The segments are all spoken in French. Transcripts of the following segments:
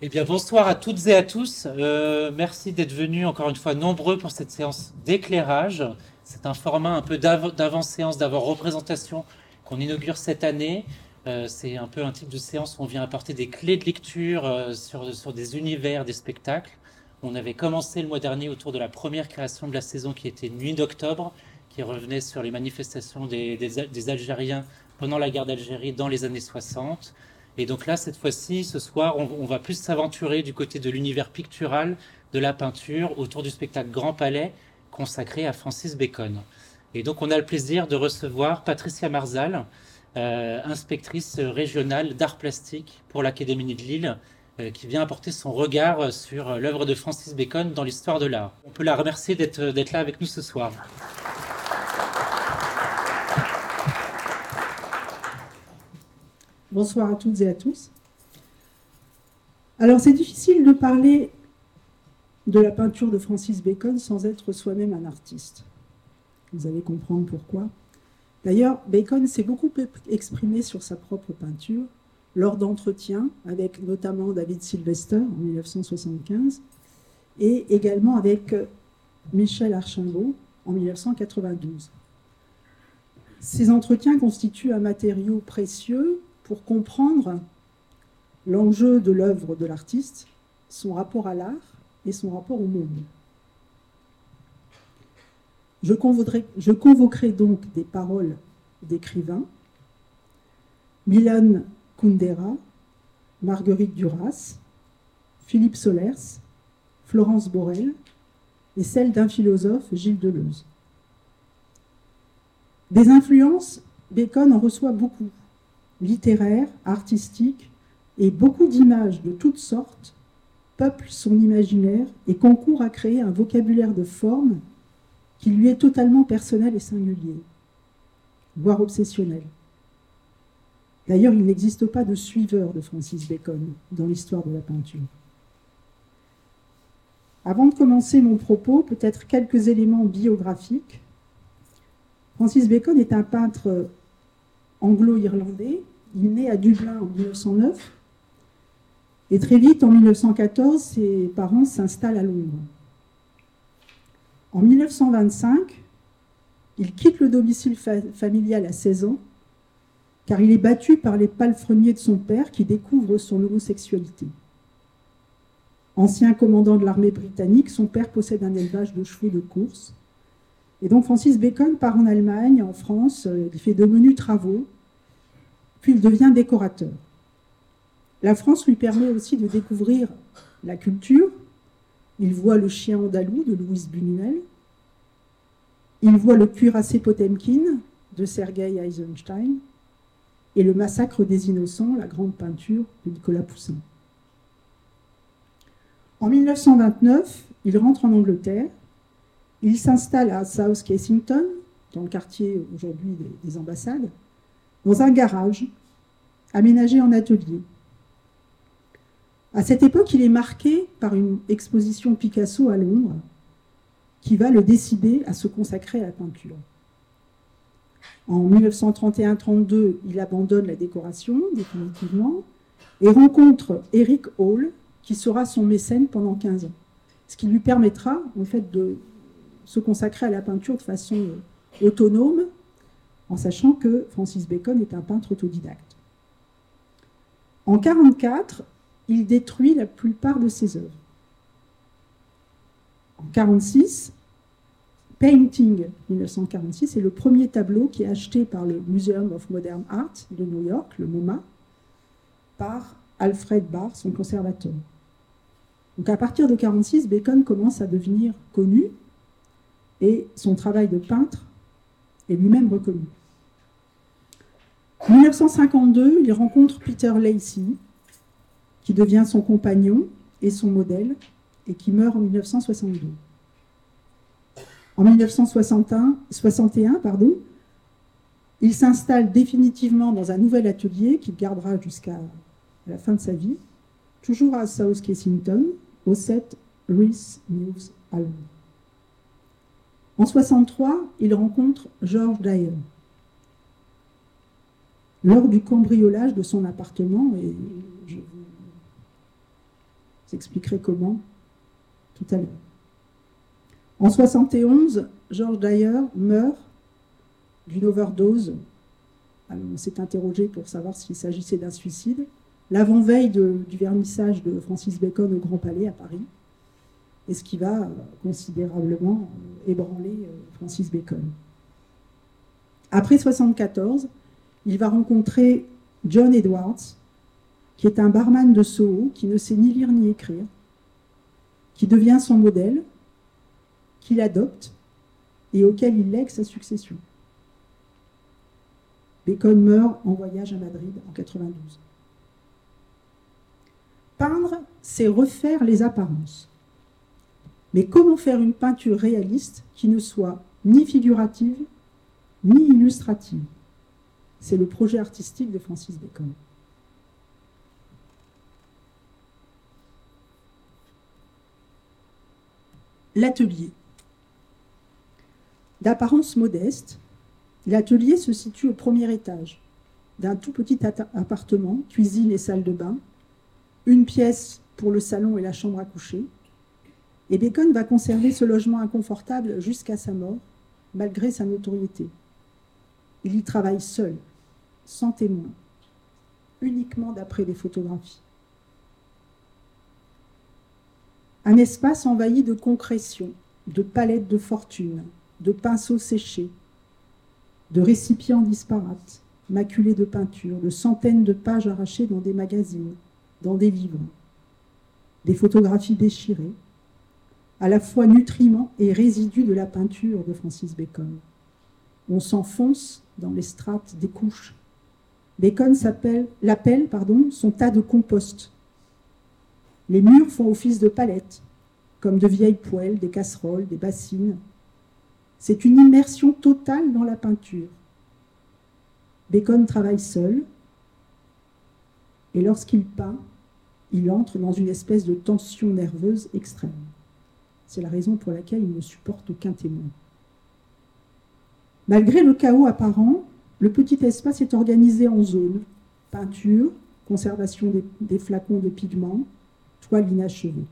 Eh bien, bonsoir à toutes et à tous. Euh, merci d'être venus encore une fois nombreux pour cette séance d'éclairage. C'est un format un peu d'avant-séance, d'avant-représentation qu'on inaugure cette année. Euh, c'est un peu un type de séance où on vient apporter des clés de lecture euh, sur, sur des univers, des spectacles. On avait commencé le mois dernier autour de la première création de la saison qui était Nuit d'octobre, qui revenait sur les manifestations des, des, des Algériens pendant la guerre d'Algérie dans les années 60. Et donc là, cette fois-ci, ce soir, on, va plus s'aventurer du côté de l'univers pictural de la peinture autour du spectacle Grand Palais consacré à Francis Bacon. Et donc on a le plaisir de recevoir Patricia Marzal, euh, inspectrice régionale d'art plastique pour l'Académie de Lille, euh, qui vient apporter son regard sur l'œuvre de Francis Bacon dans l'histoire de l'art. On peut la remercier d'être là avec nous ce soir. Bonsoir à toutes et à tous. Alors c'est difficile de parler de la peinture de Francis Bacon sans être soi-même un artiste. Vous allez comprendre pourquoi. D'ailleurs, Bacon s'est beaucoup exprimé sur sa propre peinture lors d'entretiens avec notamment David Sylvester en 1975 et également avec Michel Archambault en 1992. Ces entretiens constituent un matériau précieux pour comprendre l'enjeu de l'œuvre de l'artiste, son rapport à l'art et son rapport au monde. Je convoquerai, donc des paroles d'écrivains, Milan Kundera, Marguerite Duras, Philippe Solers, Florence Borel et celles d'un philosophe, Gilles Deleuze. Des influences, Bacon en reçoit beaucoup, littéraire, artistique, et beaucoup d'images de toutes sortes peuplent son imaginaire et concourent à créer un vocabulaire de forme qui lui est totalement personnel et singulier, voire obsessionnel. D'ailleurs, il n'existe pas de suiveur de Francis Bacon dans l'histoire de la peinture. Avant de commencer mon propos, peut-être quelques éléments biographiques. Francis Bacon est un peintre anglo-irlandais. Il naît à Dublin en 1909. Et très vite, en 1914, ses parents s'installent à Londres. En 1925, il quitte le domicile familial à 16 ans, car il est battu par les palefreniers de son père qui découvrent son homosexualité. Ancien commandant de l'armée britannique, son père possède un élevage de chevaux de course et donc Francis Bacon part en Allemagne, en France, euh, il fait de menus travaux, puis il devient décorateur. La France lui permet aussi de découvrir la culture. Il voit le chien andalou de Louise Buñuel. Il voit le cuirassé Potemkin de Sergei Eisenstein et le massacre des innocents, la grande peinture de Nicolas Poussin. En 1929, il rentre en Angleterre il s'installe à South Kensington, dans le quartier aujourd'hui des, ambassades, dans un garage aménagé en atelier. À cette époque, il est marqué par une exposition Picasso à Londres qui va le décider à se consacrer à la peinture. En 1931-32, il abandonne la décoration définitivement et rencontre Eric Hall, qui sera son mécène pendant 15 ans, ce qui lui permettra en fait de se consacrer à la peinture de façon euh, autonome, en sachant que Francis Bacon est un peintre autodidacte. En 1944, il détruit la plupart de ses œuvres. En 1946, Painting 1946 est le premier tableau qui est acheté par le Museum of Modern Art de New York, le MoMA, par Alfred Barr, son conservateur. Donc à partir de 1946, Bacon commence à devenir connu et son travail de peintre est lui-même reconnu. En 1952, il rencontre Peter Lacey, qui devient son compagnon et son modèle, et qui meurt en 1962. En 1961, pardon, il s'installe définitivement dans un nouvel atelier qu'il gardera jusqu'à la fin de sa vie, toujours à South Kensington, au 7 Reese News Londres. En 63, il rencontre George Dyer. Lors du cambriolage de son appartement, et vous expliquerai comment tout à l'heure. En 71, George Dyer meurt d'une overdose. on s'est interrogé pour savoir s'il s'agissait d'un suicide. L'avant-veille du vernissage de Francis Bacon au Grand Palais à Paris, et ce qui va euh, considérablement euh, ébranler euh, Francis Bacon. Après 74, il va rencontrer John Edwards, qui est un barman de Soho, qui ne sait ni lire ni écrire, qui devient son modèle, qu'il adopte et auquel il lègue sa succession. Bacon meurt en voyage à Madrid en 92. Peindre, c'est refaire les apparences. Mais comment faire une peinture réaliste qui ne soit ni figurative ni illustrative? C'est le projet artistique de Francis Bacon. L'atelier. D'apparence modeste, l'atelier se situe au premier étage d'un tout petit appartement, cuisine et salle de bain, une pièce pour le salon et la chambre à coucher. Et Bacon va conserver ce logement inconfortable jusqu'à sa mort, malgré sa notoriété. Il y travaille seul, sans témoin, uniquement d'après les photographies. Un espace envahi de concrétions, de palettes de fortune, de pinceaux séchés, de récipients disparates, maculés de peinture, de centaines de pages arrachées dans des magazines, dans des livres, des photographies déchirées, à la fois nutriments et résidus de la peinture de Francis Bacon. On s'enfonce dans les strates des couches. Bacon l'appelle son tas de compost. Les murs font office de palettes, comme de vieilles poêles, des casseroles, des bassines. C'est une immersion totale dans la peinture. Bacon travaille seul, et lorsqu'il peint, il entre dans une espèce de tension nerveuse extrême. C'est la raison pour laquelle il ne supporte aucun témoin. Malgré le chaos apparent, le petit espace est organisé en zones. Peinture, conservation des, flacons de pigments, toile inachevée.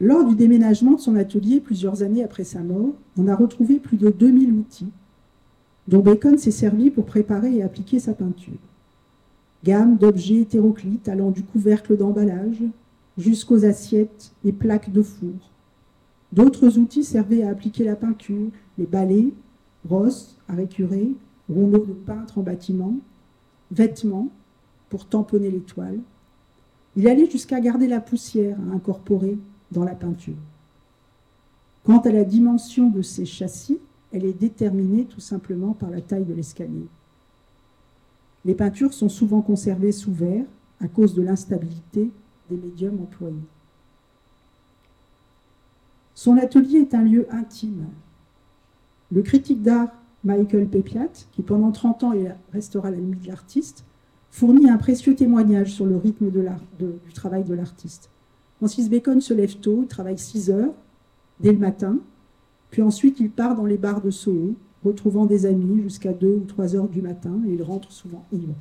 Lors du déménagement de son atelier, plusieurs années après sa mort, on a retrouvé plus de 2000 outils dont Bacon s'est servi pour préparer et appliquer sa peinture. Gamme d'objets hétéroclites allant du couvercle d'emballage jusqu'aux assiettes et plaques de four. D'autres outils servaient à appliquer la peinture, les balais, brosses à récurer, rouleaux de peintre en bâtiment, vêtements pour tamponner les toiles. Il allait jusqu'à garder la poussière à incorporer dans la peinture. Quant à la dimension de ces châssis, elle est déterminée tout simplement par la taille de l'escalier. Les peintures sont souvent conservées sous verre à cause de l'instabilité des médiums employés. Son atelier est un lieu intime. Le critique d'art Michael Pepiat, qui pendant 30 ans restera l'ami de l'artiste, fournit un précieux témoignage sur le rythme du travail de l'artiste. Francis Bacon se lève tôt, il travaille 6 heures dès le matin, puis ensuite, il part dans les bars de Soho, retrouvant des amis jusqu'à 2 ou 3 heures du matin, et il rentre souvent ivre.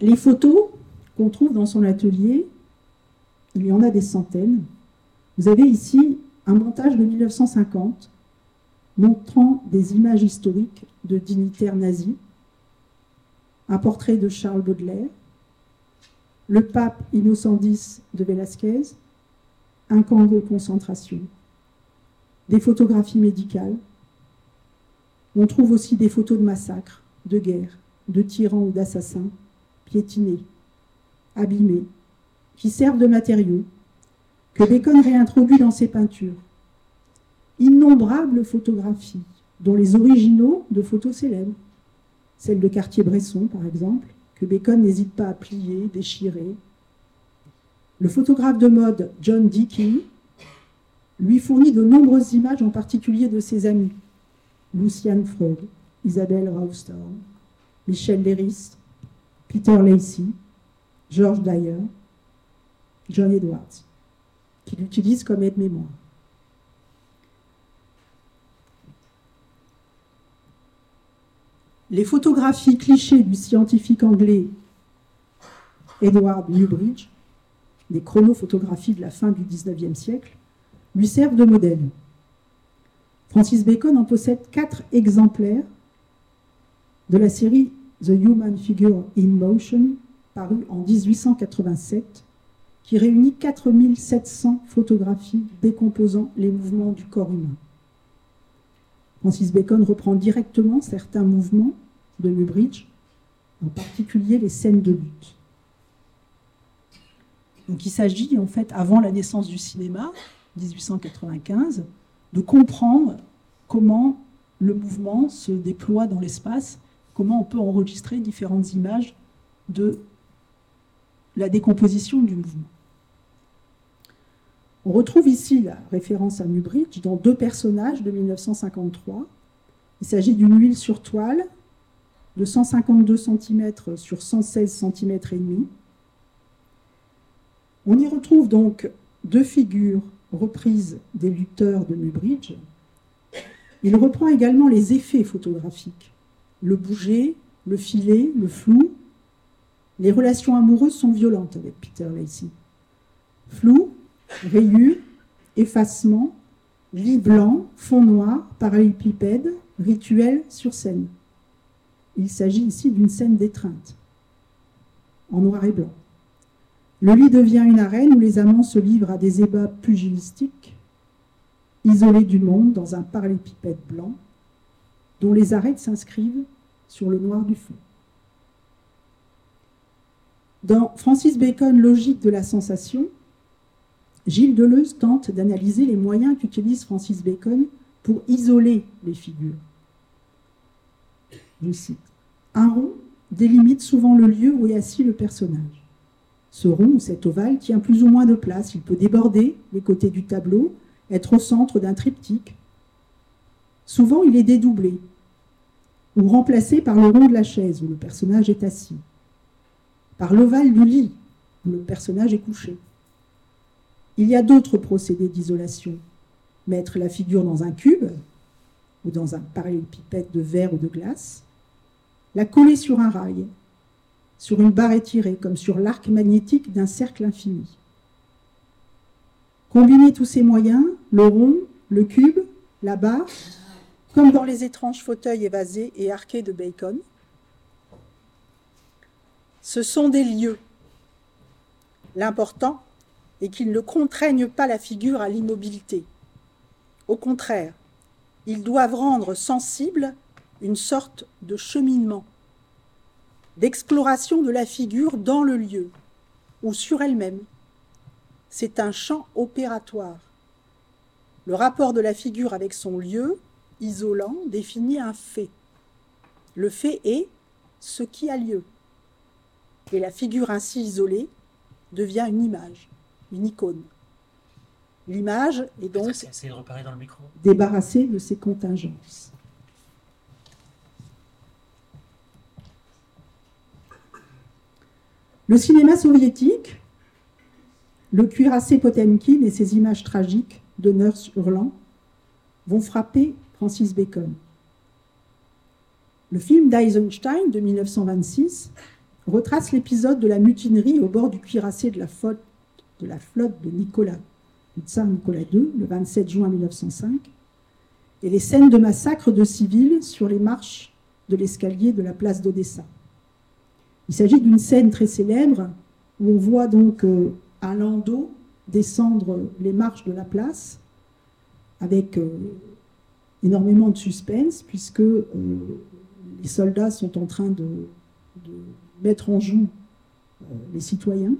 Les photos qu'on trouve dans son atelier, il y en a des centaines. Vous avez ici un montage de 1950 montrant des images historiques de dignitaires nazis, un portrait de Charles Baudelaire, le pape Innocent X de Velázquez, un camp de concentration, des photographies médicales. On trouve aussi des photos de massacres, de guerres, de tyrans ou d'assassins, piétinés, abîmés, qui servent de matériaux, que Bacon réintroduit dans ses peintures. Innombrables photographies, dont les originaux de photos célèbres, celle de Cartier-Bresson par exemple, que Bacon n'hésite pas à plier, déchirer. Le photographe de mode John Deakin lui fournit de nombreuses images, en particulier de ses amis, Lucian Freud, Isabelle Rawstorm, Michel Léris, Peter Lacey, George Dyer, John Edwards, qui l'utilisent comme aide-mémoire. Les photographies clichés du scientifique anglais Edward Newbridge, des chronophotographies de la fin du XIXe siècle, lui servent de modèle. Francis Bacon en possède quatre exemplaires de la série The Human Figure in Motion, paru en 1887, qui réunit 4700 photographies décomposant les mouvements du corps humain. Francis Bacon reprend directement certains mouvements de Newbridge, en particulier les scènes de lutte. Donc il s'agit en fait, avant la naissance du cinéma, 1895, de comprendre comment le mouvement se déploie dans l'espace, comment on peut enregistrer différentes images de la décomposition du mouvement. On retrouve ici la référence à Newbridge dans deux personnages de 1953. Il s'agit d'une huile sur toile de 152 cm sur 116 cm et demi. On y retrouve donc deux figures reprises des lutteurs de Newbridge. Il reprend également les effets photographiques, le bouger, le filet, le flou. Les relations amoureuses sont violentes avec Peter Lacey. Flou, rayures, effacement, lit blanc, fond noir, parallélépipède, rituel sur scène. Il s'agit ici d'une scène d'étreinte, en noir et blanc. Le lit devient une arène où les amants se livrent à des ébats pugilistiques, isolés du monde dans un parallépipède blanc, dont les arêtes s'inscrivent sur le noir du fond. Dans Francis Bacon, Logique de la sensation, Gilles Deleuze tente d'analyser les moyens qu'utilise Francis Bacon pour isoler les figures. Je cite Un rond délimite souvent le lieu où est assis le personnage. Ce rond ou cet ovale tient plus ou moins de place. Il peut déborder les côtés du tableau, être au centre d'un triptyque. Souvent, il est dédoublé ou remplacé par le rond de la chaise où le personnage est assis, par l'ovale du lit où le personnage est couché. Il y a d'autres procédés d'isolation. Mettre la figure dans un cube ou dans un parallélépipède de verre ou de glace, la coller sur un rail, sur une barre étirée, comme sur l'arc magnétique d'un cercle infini. Combiner tous ces moyens, le rond, le cube, la barre, comme dans les étranges fauteuils évasés et arqués de Bacon, ce sont des lieux. L'important est qu'ils ne contraignent pas la figure à l'immobilité. Au contraire, ils doivent rendre sensible une sorte de cheminement d'exploration de la figure dans le lieu ou sur elle-même. C'est un champ opératoire. Le rapport de la figure avec son lieu, isolant, définit un fait. Le fait est ce qui a lieu. Et la figure ainsi isolée devient une image, une icône. L'image est donc débarrassée de ses contingences. Le cinéma soviétique, le cuirassé Potemkin et ses images tragiques de nurse hurlant vont frapper Francis Bacon. Le film d'Eisenstein de 1926 retrace l'épisode de la mutinerie au bord du cuirassé de la flotte de, la flotte de Nicolas, II, le 27 juin 1905, et les scènes de massacre de civils sur les marches de l'escalier de la place d'Odessa. Il s'agit d'une scène très célèbre où on voit donc euh, un landau descendre les marches de la place avec euh, énormément de suspense puisque euh, les soldats sont en train de, mettre en joue les citoyens.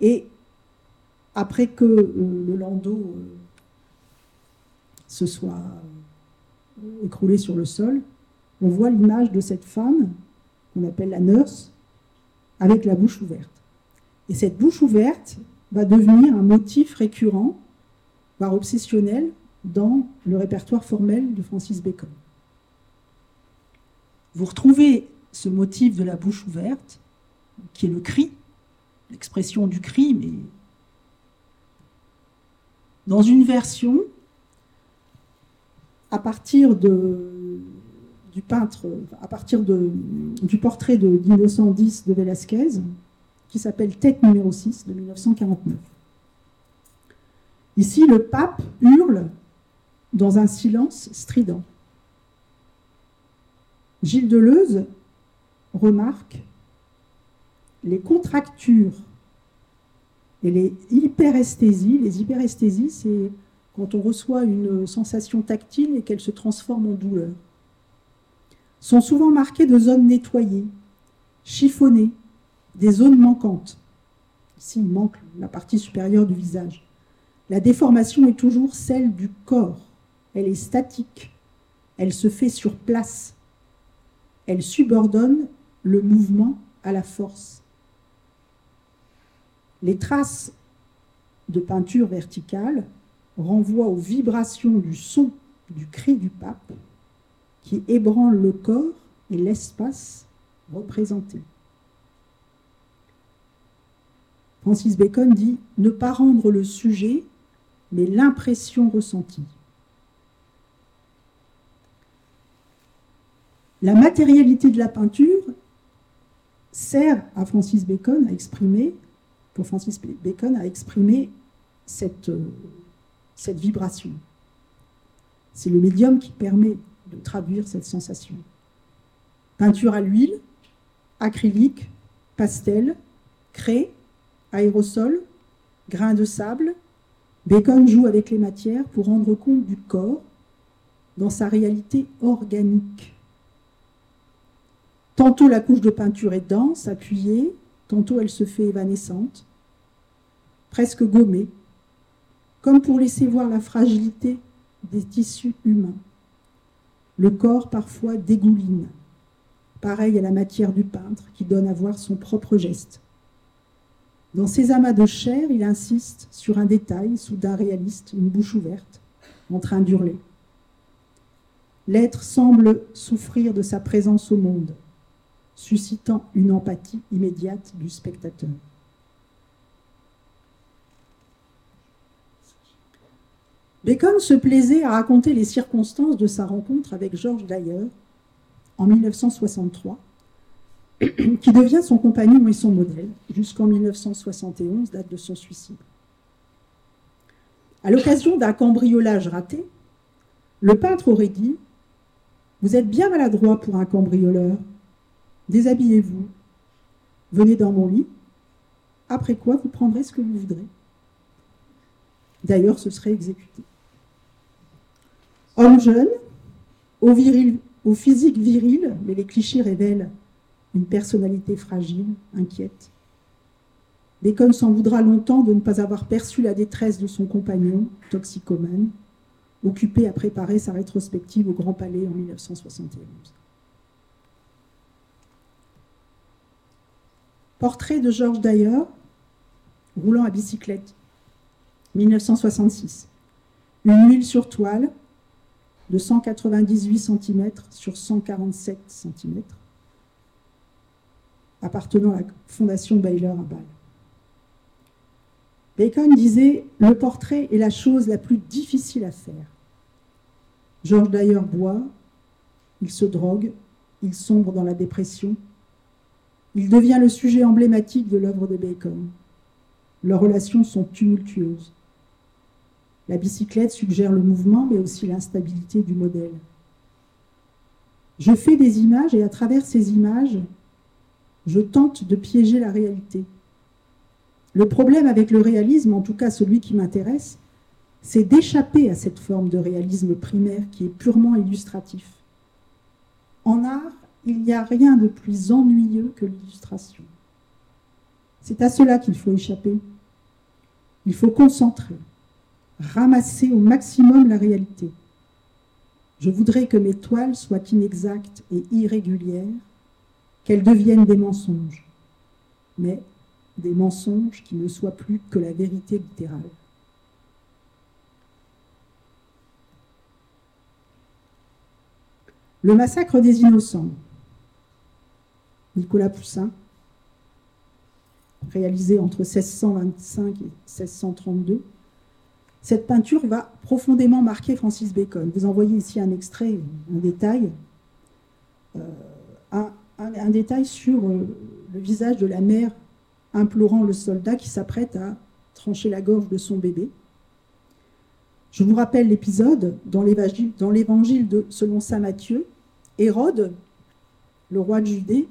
Et après que le landau se soit écroulé sur le sol, on voit l'image de cette femme qu'on appelle la nurse, avec la bouche ouverte. Et cette bouche ouverte va devenir un motif récurrent, voire obsessionnel, dans le répertoire formel de Francis Bacon. Vous retrouvez ce motif de la bouche ouverte, qui est le cri, l'expression du cri, mais dans une version à partir du peintre, à partir du portrait de 1910 de Velázquez, qui s'appelle Tête numéro 6 de 1949. Ici, le pape hurle dans un silence strident. Gilles Deleuze remarque les contractures et les hyperesthésies. Les hyperesthésies, c'est quand on reçoit une sensation tactile et qu'elle se transforme en douleur. Sont souvent marquées de zones nettoyées, chiffonnées, des zones manquantes. Ici, il manque la partie supérieure du visage. La déformation est toujours celle du corps. Elle est statique. Elle se fait sur place. Elle subordonne le mouvement à la force. Les traces de peinture verticale renvoient aux vibrations du son du cri du pape qui ébranle le corps et l'espace représenté. Francis Bacon dit ne pas rendre le sujet, mais l'impression ressentie. La matérialité de la peinture sert à Francis Bacon à exprimer, pour Francis Bacon, à exprimer cette, euh, cette vibration. C'est le médium qui permet de traduire cette sensation. Peinture à l'huile, acrylique, pastel, craie, aérosol, grain de sable, Bacon joue avec les matières pour rendre compte du corps dans sa réalité organique. Tantôt la couche de peinture est dense, appuyée, tantôt elle se fait évanescente, presque gommée, comme pour laisser voir la fragilité des tissus humains. Le corps parfois dégouline, pareil à la matière du peintre qui donne à voir son propre geste. Dans ses amas de chair, il insiste sur un détail, soudain réaliste, une bouche ouverte, en train d'hurler. L'être semble souffrir de sa présence au monde, suscitant une empathie immédiate du spectateur. Bacon se plaisait à raconter les circonstances de sa rencontre avec Georges Dyer en 1963 qui devient son compagnon et son modèle jusqu'en 1971, date de son suicide. À l'occasion d'un cambriolage raté, le peintre aurait dit Vous êtes bien maladroit pour un cambrioleur. Déshabillez-vous. Venez dans mon lit. Après quoi, vous prendrez ce que vous voudrez. D'ailleurs, ce serait exécuté. Homme jeune, au, physique viril, mais les clichés révèlent une personnalité fragile, inquiète. Bacon s'en voudra longtemps de ne pas avoir perçu la détresse de son compagnon, toxicomane, occupé à préparer sa rétrospective au Grand Palais en 1971. Portrait de Georges Dyer, roulant à bicyclette, 1966. Une huile sur toile de 198 cm sur 147 cm appartenant à la fondation Baylor à Bâle. Bacon disait Le portrait est la chose la plus difficile à faire. Georges d'ailleurs boit, il se drogue, il sombre dans la dépression. Il devient le sujet emblématique de l'œuvre de Bacon. Leurs relations sont tumultueuses. La bicyclette suggère le mouvement, mais aussi l'instabilité du modèle. Je fais des images et à travers ces images, je tente de piéger la réalité. Le problème avec le réalisme, en tout cas celui qui m'intéresse, c'est d'échapper à cette forme de réalisme primaire qui est purement illustratif. En art, il n'y a rien de plus ennuyeux que l'illustration. C'est à cela qu'il faut échapper. Il faut concentrer, ramasser au maximum la réalité. Je voudrais que mes toiles soient inexactes et irrégulières, qu'elles deviennent des mensonges, mais des mensonges qui ne soient plus que la vérité littérale. Le massacre des innocents, Nicolas Poussin, réalisé entre 1625 et 1632. Cette peinture va profondément marquer Francis Bacon. Vous en voyez ici un extrait, un détail. un, un, détail sur le visage de la mère implorant le soldat qui s'apprête à trancher la gorge de son bébé. Je vous rappelle l'épisode dans l'évangile selon saint Matthieu. Hérode, le roi de Judée,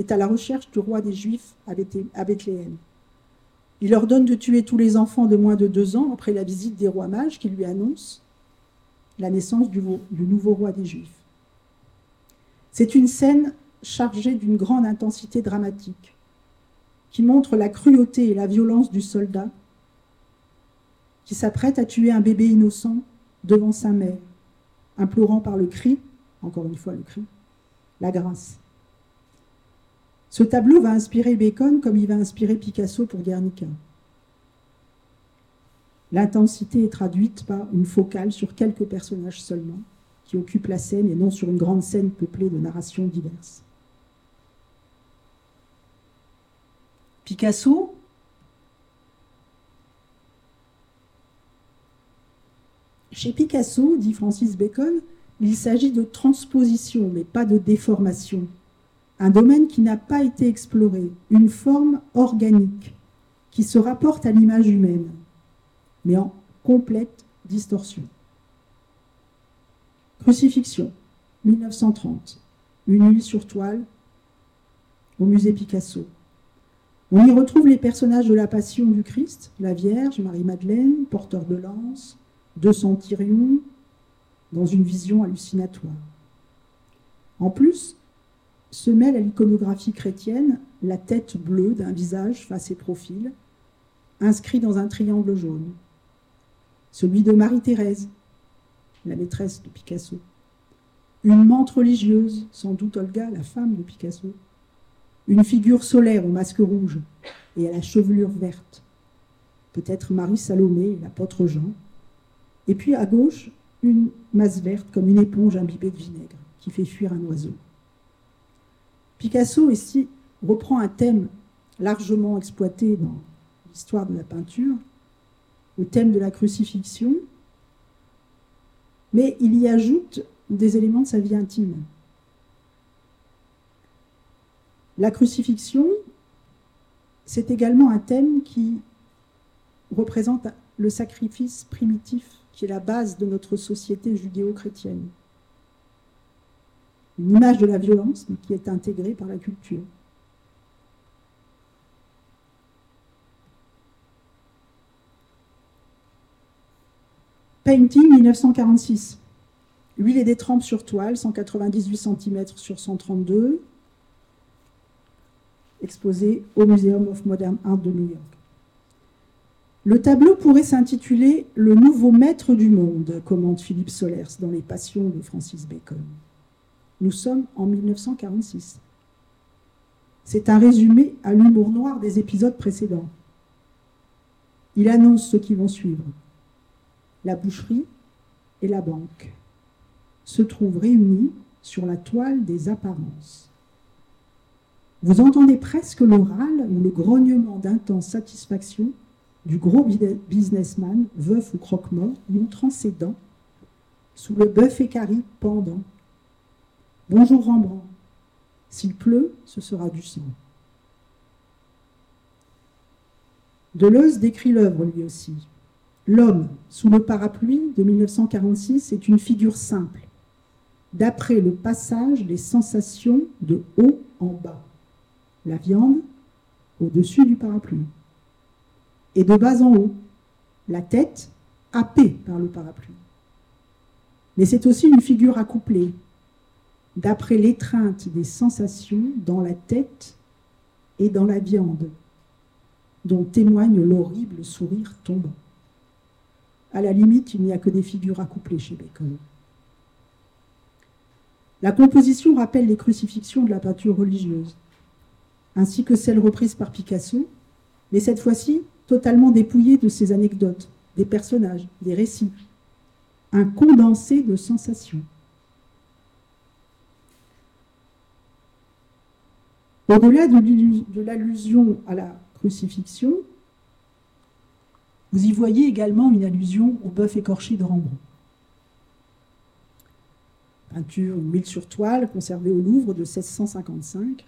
est à la recherche du roi des Juifs à Bethléem. Il ordonne de tuer tous les enfants de moins de deux ans après la visite des rois mages qui lui annoncent la naissance du, du nouveau roi des Juifs. C'est une scène chargée d'une grande intensité dramatique qui montre la cruauté et la violence du soldat qui s'apprête à tuer un bébé innocent devant sa mère, implorant par le cri, encore une fois le cri, la grâce. Ce tableau va inspirer Bacon comme il va inspirer Picasso pour Guernica. L'intensité est traduite par une focale sur quelques personnages seulement, qui occupent la scène et non sur une grande scène peuplée de narrations diverses. Picasso, chez Picasso, dit Francis Bacon, il s'agit de transposition, mais pas de déformation un domaine qui n'a pas été exploré, une forme organique qui se rapporte à l'image humaine, mais en complète distorsion. Crucifixion, 1930, une huile sur toile au musée Picasso. On y retrouve les personnages de la Passion du Christ, la Vierge, Marie-Madeleine, porteur de lance, deux centurions, dans une vision hallucinatoire. En plus, se mêle à l'iconographie chrétienne la tête bleue d'un visage face et profil, inscrit dans un triangle jaune. Celui de Marie-Thérèse, la maîtresse de Picasso. Une menthe religieuse, sans doute Olga, la femme de Picasso. Une figure solaire au masque rouge et à la chevelure verte. Peut-être Marie Salomé, l'apôtre Jean. Et puis à gauche, une masse verte comme une éponge imbibée de vinaigre qui fait fuir un oiseau. Picasso ici reprend un thème largement exploité dans l'histoire de la peinture, le thème de la crucifixion, mais il y ajoute des éléments de sa vie intime. La crucifixion, c'est également un thème qui représente le sacrifice primitif qui est la base de notre société judéo-chrétienne une image de la violence, mais qui est intégrée par la culture. Painting 1946. Huile et des trempes sur toile, 198 cm sur 132, exposé au Museum of Modern Art de New York. Le tableau pourrait s'intituler Le nouveau maître du monde, commente Philippe Solers dans Les Passions de Francis Bacon. Nous sommes en 1946. C'est un résumé à l'humour noir des épisodes précédents. Il annonce ceux qui vont suivre. La boucherie et la banque se trouvent réunis sur la toile des apparences. Vous entendez presque l'oral ou le grognement d'intense satisfaction du gros businessman, veuf ou croque-mort, montrant ses dents sous le bœuf écari pendant Bonjour Rembrandt. S'il pleut, ce sera du sang. Deleuze décrit l'œuvre lui aussi. L'homme sous le parapluie de 1946 est une figure simple, d'après le passage des sensations de haut en bas. La viande au-dessus du parapluie. Et de bas en haut, la tête happée par le parapluie. Mais c'est aussi une figure accouplée, d'après l'étreinte des sensations dans la tête et dans la viande, dont témoigne l'horrible sourire tombant. À la limite, il n'y a que des figures accouplées chez Bacon. La composition rappelle les crucifixions de la peinture religieuse, ainsi que celles reprises par Picasso, mais cette fois-ci totalement dépouillées de ses anecdotes, des personnages, des récits, un condensé de sensations. Au-delà de l'allusion à la crucifixion, vous y voyez également une allusion au bœuf écorché de Rembrandt. Peinture huile sur toile conservée au Louvre de 1655.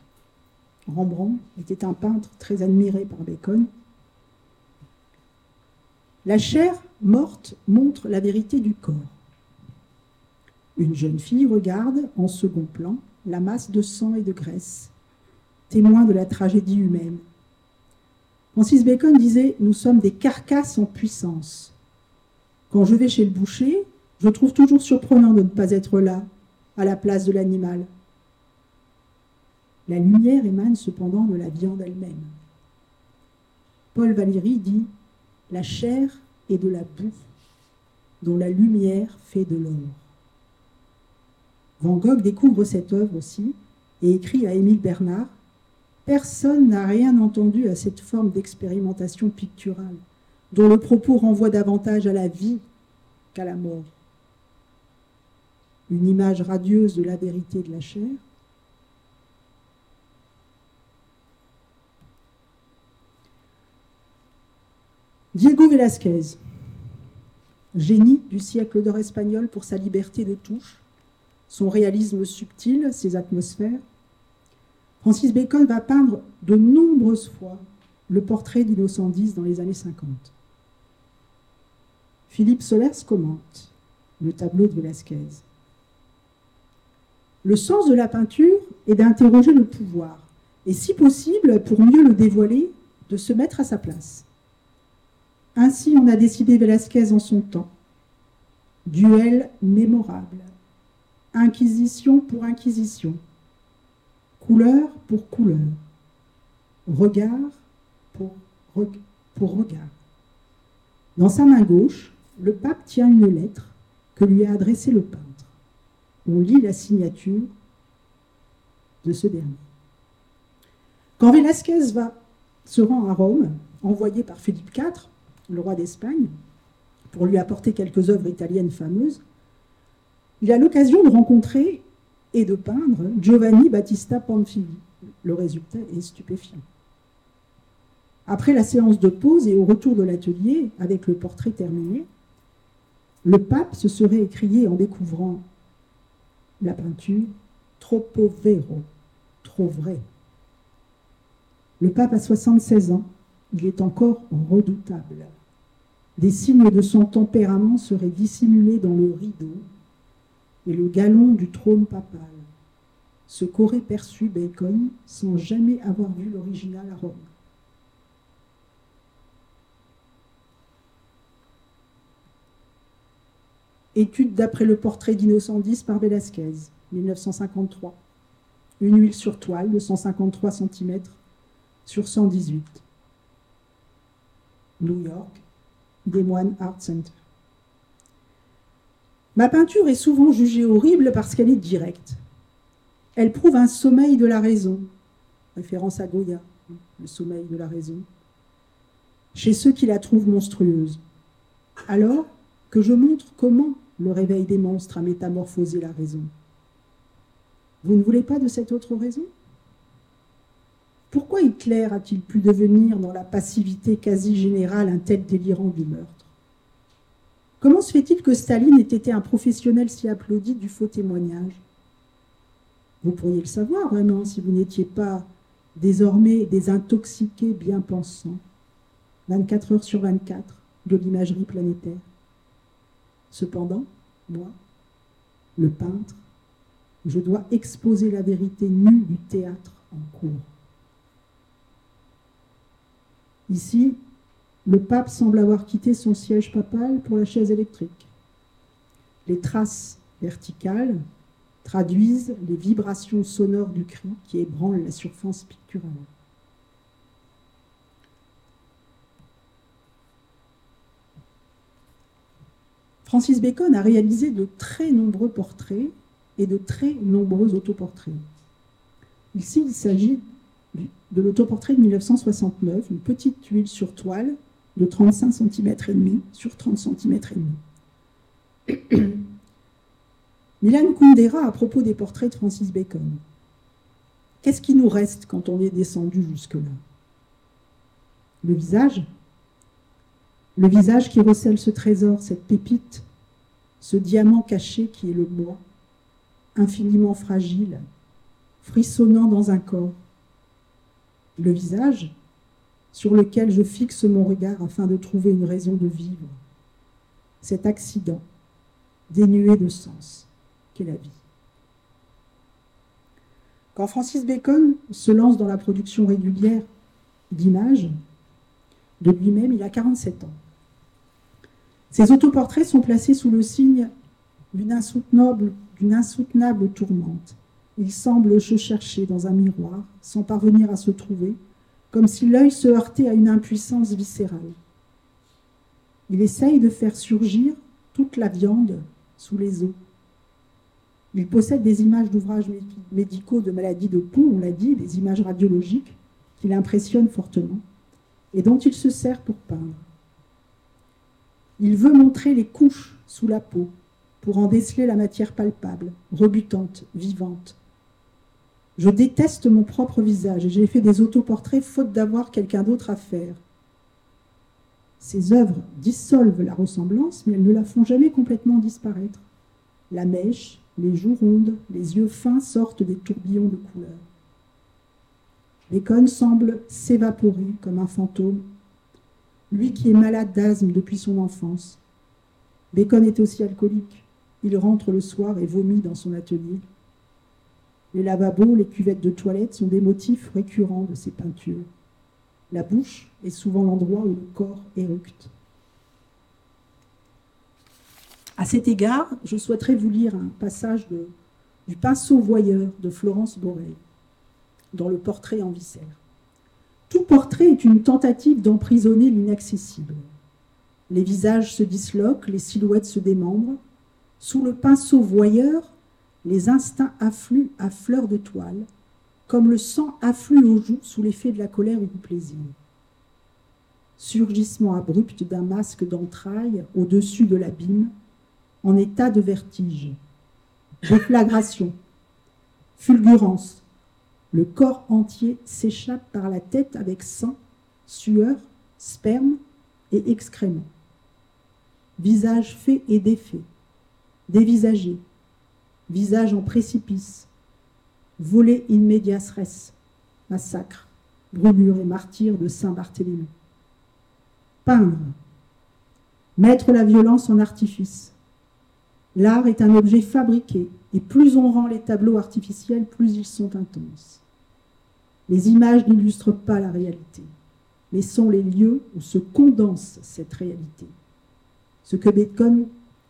Rembrandt était un peintre très admiré par Bacon. La chair morte montre la vérité du corps. Une jeune fille regarde, en second plan, la masse de sang et de graisse, témoin de la tragédie humaine. Francis Bacon disait Nous sommes des carcasses en puissance. Quand je vais chez le boucher, je trouve toujours surprenant de ne pas être là, à la place de l'animal. La lumière émane cependant de la viande elle-même. Paul Valéry dit La chair est de la boue, dont la lumière fait de l'or. Van Gogh découvre cette œuvre aussi et écrit à Émile Bernard Personne n'a rien entendu à cette forme d'expérimentation picturale, dont le propos renvoie davantage à la vie qu'à la mort. Une image radieuse de la vérité de la chair. Diego Velázquez, génie du siècle d'or espagnol pour sa liberté de touche, son réalisme subtil, ses atmosphères, Francis Bacon va peindre de nombreuses fois le portrait d'Innocent X dans les années 50. Philippe Solers commente le tableau de Velázquez. Le sens de la peinture est d'interroger le pouvoir et, si possible, pour mieux le dévoiler, de se mettre à sa place. Ainsi, on a décidé Velázquez en son temps. Duel mémorable. Inquisition pour inquisition couleur pour couleur, regard pour, regard. Dans sa main gauche, le pape tient une lettre que lui a adressée le peintre. On lit la signature de ce dernier. Quand Velasquez va, se rend à Rome, envoyé par Philippe IV, le roi d'Espagne, pour lui apporter quelques œuvres italiennes fameuses, il a l'occasion de rencontrer et de peindre Giovanni Battista Panfili. Le résultat est stupéfiant. Après la séance de pause et au retour de l'atelier, avec le portrait terminé, le pape se serait écrié en découvrant la peinture Troppo vero, trop vrai. Le pape a 76 ans, il est encore redoutable. Des signes de son tempérament seraient dissimulés dans le rideau et le galon du trône papal, ce qu'aurait perçu Bacon sans jamais avoir vu l'original à Rome. Étude d'après le portrait d'Innocent X par Velázquez, 1953. Une huile sur toile de 153 cm sur 118. New York, Des Moines Art Center. Ma peinture est souvent jugée horrible parce qu'elle est directe. Elle prouve un sommeil de la raison, référence à Goya, le sommeil de la raison, chez ceux qui la trouvent monstrueuse. Alors que je montre comment le réveil des monstres a métamorphosé la raison. Vous ne voulez pas de cette autre raison? Pourquoi Hitler a-t-il pu devenir dans la passivité quasi générale un tel délirant du meurtre? Comment se fait-il que Staline ait été un professionnel si applaudi du faux témoignage? Vous pourriez le savoir vraiment si vous n'étiez pas désormais des intoxiqués bien pensants, 24 heures sur 24 de l'imagerie planétaire. Cependant, moi, le peintre, je dois exposer la vérité nue du théâtre en cours. Ici, le pape semble avoir quitté son siège papal pour la chaise électrique. Les traces verticales traduisent les vibrations sonores du cri qui ébranle la surface picturale. Francis Bacon a réalisé de très nombreux portraits et de très nombreux autoportraits. Ici, il s'agit de l'autoportrait de 1969, une petite huile sur toile de 35 cm et demi sur 30 cm et demi. Milan Kundera à propos des portraits de Francis Bacon. Qu'est-ce qui nous reste quand on est descendu jusque-là? Le visage? Le visage qui recèle ce trésor, cette pépite, ce diamant caché qui est le moi. infiniment fragile, frissonnant dans un corps. Le visage, sur lequel je fixe mon regard afin de trouver une raison de vivre. Cet accident, dénué de sens, qu'est la vie. Quand Francis Bacon se lance dans la production régulière d'images de lui-même, il a 47 ans. Ses autoportraits sont placés sous le signe d'une insoutenable, insoutenable tourmente. Il semble se chercher dans un miroir, sans parvenir à se trouver, comme si l'œil se heurtait à une impuissance viscérale. Il essaye de faire surgir toute la viande sous les os. Il possède des images d'ouvrages médicaux de maladies de peau, on l'a dit, des images radiologiques qui l'impressionnent fortement et dont il se sert pour peindre. Il veut montrer les couches sous la peau pour en déceler la matière palpable, rebutante, vivante. Je déteste mon propre visage et j'ai fait des autoportraits faute d'avoir quelqu'un d'autre à faire. Ces œuvres dissolvent la ressemblance, mais elles ne la font jamais complètement disparaître. La mèche, les joues rondes, les yeux fins sortent des tourbillons de couleurs. Bacon semble s'évaporer comme un fantôme, lui qui est malade d'asthme depuis son enfance. Bacon est aussi alcoolique. Il rentre le soir et vomit dans son atelier. Les lavabos, les cuvettes de toilette sont des motifs récurrents de ses peintures. La bouche est souvent l'endroit où le corps éructe. À cet égard, je souhaiterais vous lire un passage du pinceau voyeur de Florence Borel, dans le portrait en viscère. Tout portrait est une tentative d'emprisonner l'inaccessible. Les visages se disloquent, les silhouettes se démembrent. Sous le pinceau voyeur, les instincts affluent à fleur de toile, comme le sang afflue aux joues sous l'effet de la colère ou du plaisir. Surgissement abrupt d'un masque d'entrailles au-dessus de l'abîme, en état de vertige. Déflagration, fulgurance, le corps entier s'échappe par la tête avec sang, sueur, sperme et excréments. Visage fait et défait, dévisagé, visage en précipice, volé in res, massacre, brûlure et martyr de Saint-Barthélemy. Peindre, mettre la violence en artifice. L'art est un objet fabriqué, et plus on rend les tableaux artificiels, plus ils sont intenses. Les images n'illustrent pas la réalité, mais sont les lieux où se condense cette réalité, ce que Bacon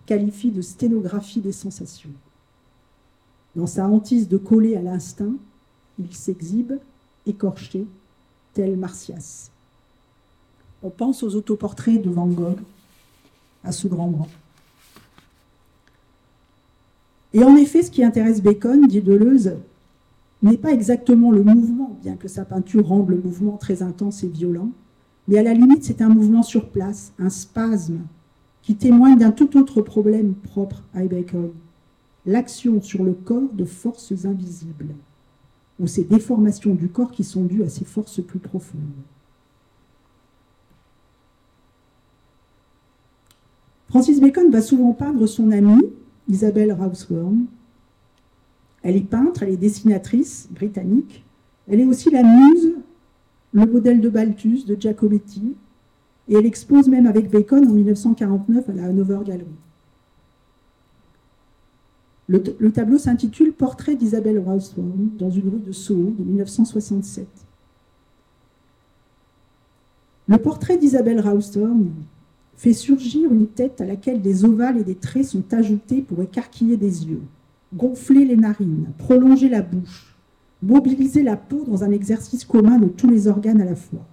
qualifie de sténographie des sensations. Dans sa hantise de coller à l'instinct, il s'exhibe, écorché, tel Martias. On pense aux autoportraits de Van Gogh, à ce grand grand. Et en effet, ce qui intéresse Bacon, dit Deleuze, n'est pas exactement le mouvement, bien que sa peinture rende le mouvement très intense et violent, mais à la limite, c'est un mouvement sur place, un spasme, qui témoigne d'un tout autre problème propre à Bacon, l'action sur le corps de forces invisibles, ou ces déformations du corps qui sont dues à ces forces plus profondes. Francis Bacon va souvent peindre son amie, Isabelle Rawsworm, elle est peintre, elle est dessinatrice britannique. Elle est aussi la muse, le modèle de Balthus de Giacometti. Et elle expose même avec Bacon en 1949 à la Hanover Gallery. Le, tableau s'intitule Portrait d'Isabelle Rawsworm dans une rue de Soho de 1967. Le portrait d'Isabelle Rawsworm fait surgir une tête à laquelle des ovales et des traits sont ajoutés pour écarquiller des yeux gonfler les narines, prolonger la bouche, mobiliser la peau dans un exercice commun de tous les organes à la fois.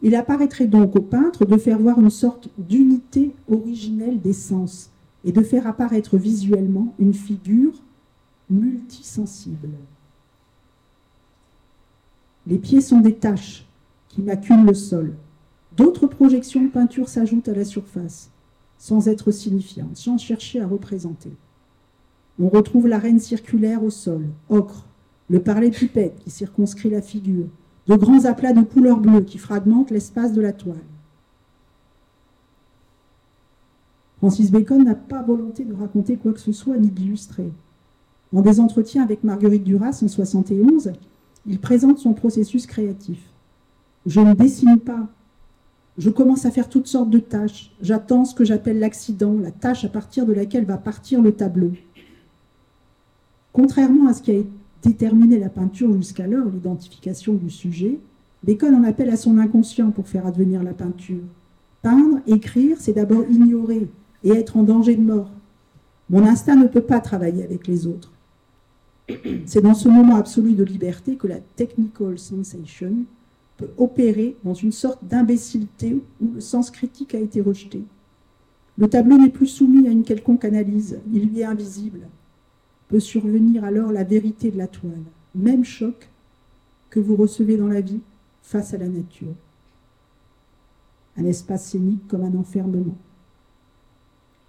Il apparaîtrait donc au peintre de faire voir une sorte d'unité originelle des sens et de faire apparaître visuellement une figure multisensible. Les pieds sont des taches qui maculent le sol. D'autres projections de peinture s'ajoutent à la surface, sans être signifiantes, sans chercher à représenter. On retrouve la reine circulaire au sol, ocre, le parler-pipette qui circonscrit la figure, de grands aplats de couleur bleue qui fragmentent l'espace de la toile. Francis Bacon n'a pas volonté de raconter quoi que ce soit ni d'illustrer. Dans des entretiens avec Marguerite Duras en 71, il présente son processus créatif. Je ne dessine pas. Je commence à faire toutes sortes de tâches. J'attends ce que j'appelle l'accident, la tâche à partir de laquelle va partir le tableau. Contrairement à ce qui a déterminé la peinture jusqu'alors, l'identification du sujet, Bacon en appelle à son inconscient pour faire advenir la peinture. Peindre, écrire, c'est d'abord ignorer et être en danger de mort. Mon instinct ne peut pas travailler avec les autres. C'est dans ce moment absolu de liberté que la technical sensation peut opérer dans une sorte d'imbécilité où le sens critique a été rejeté. Le tableau n'est plus soumis à une quelconque analyse, il lui est invisible. Peut survenir alors la vérité de la toile, même choc que vous recevez dans la vie face à la nature. Un espace scénique comme un enfermement.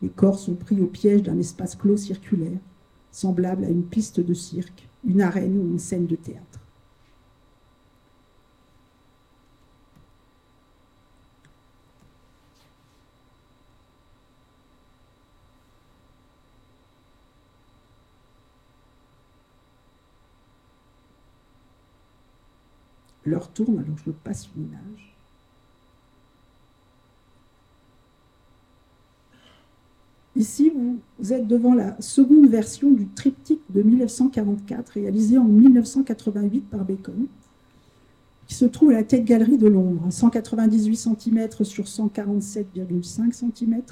Les corps sont pris au piège d'un espace clos circulaire, semblable à une piste de cirque, une arène ou une scène de théâtre. L'heure tourne, alors je passe une image. Ici, vous êtes devant la seconde version du triptyque de 1944, réalisé en 1988 par Bacon, qui se trouve à la tête galerie de Londres, 198 cm sur 147,5 cm,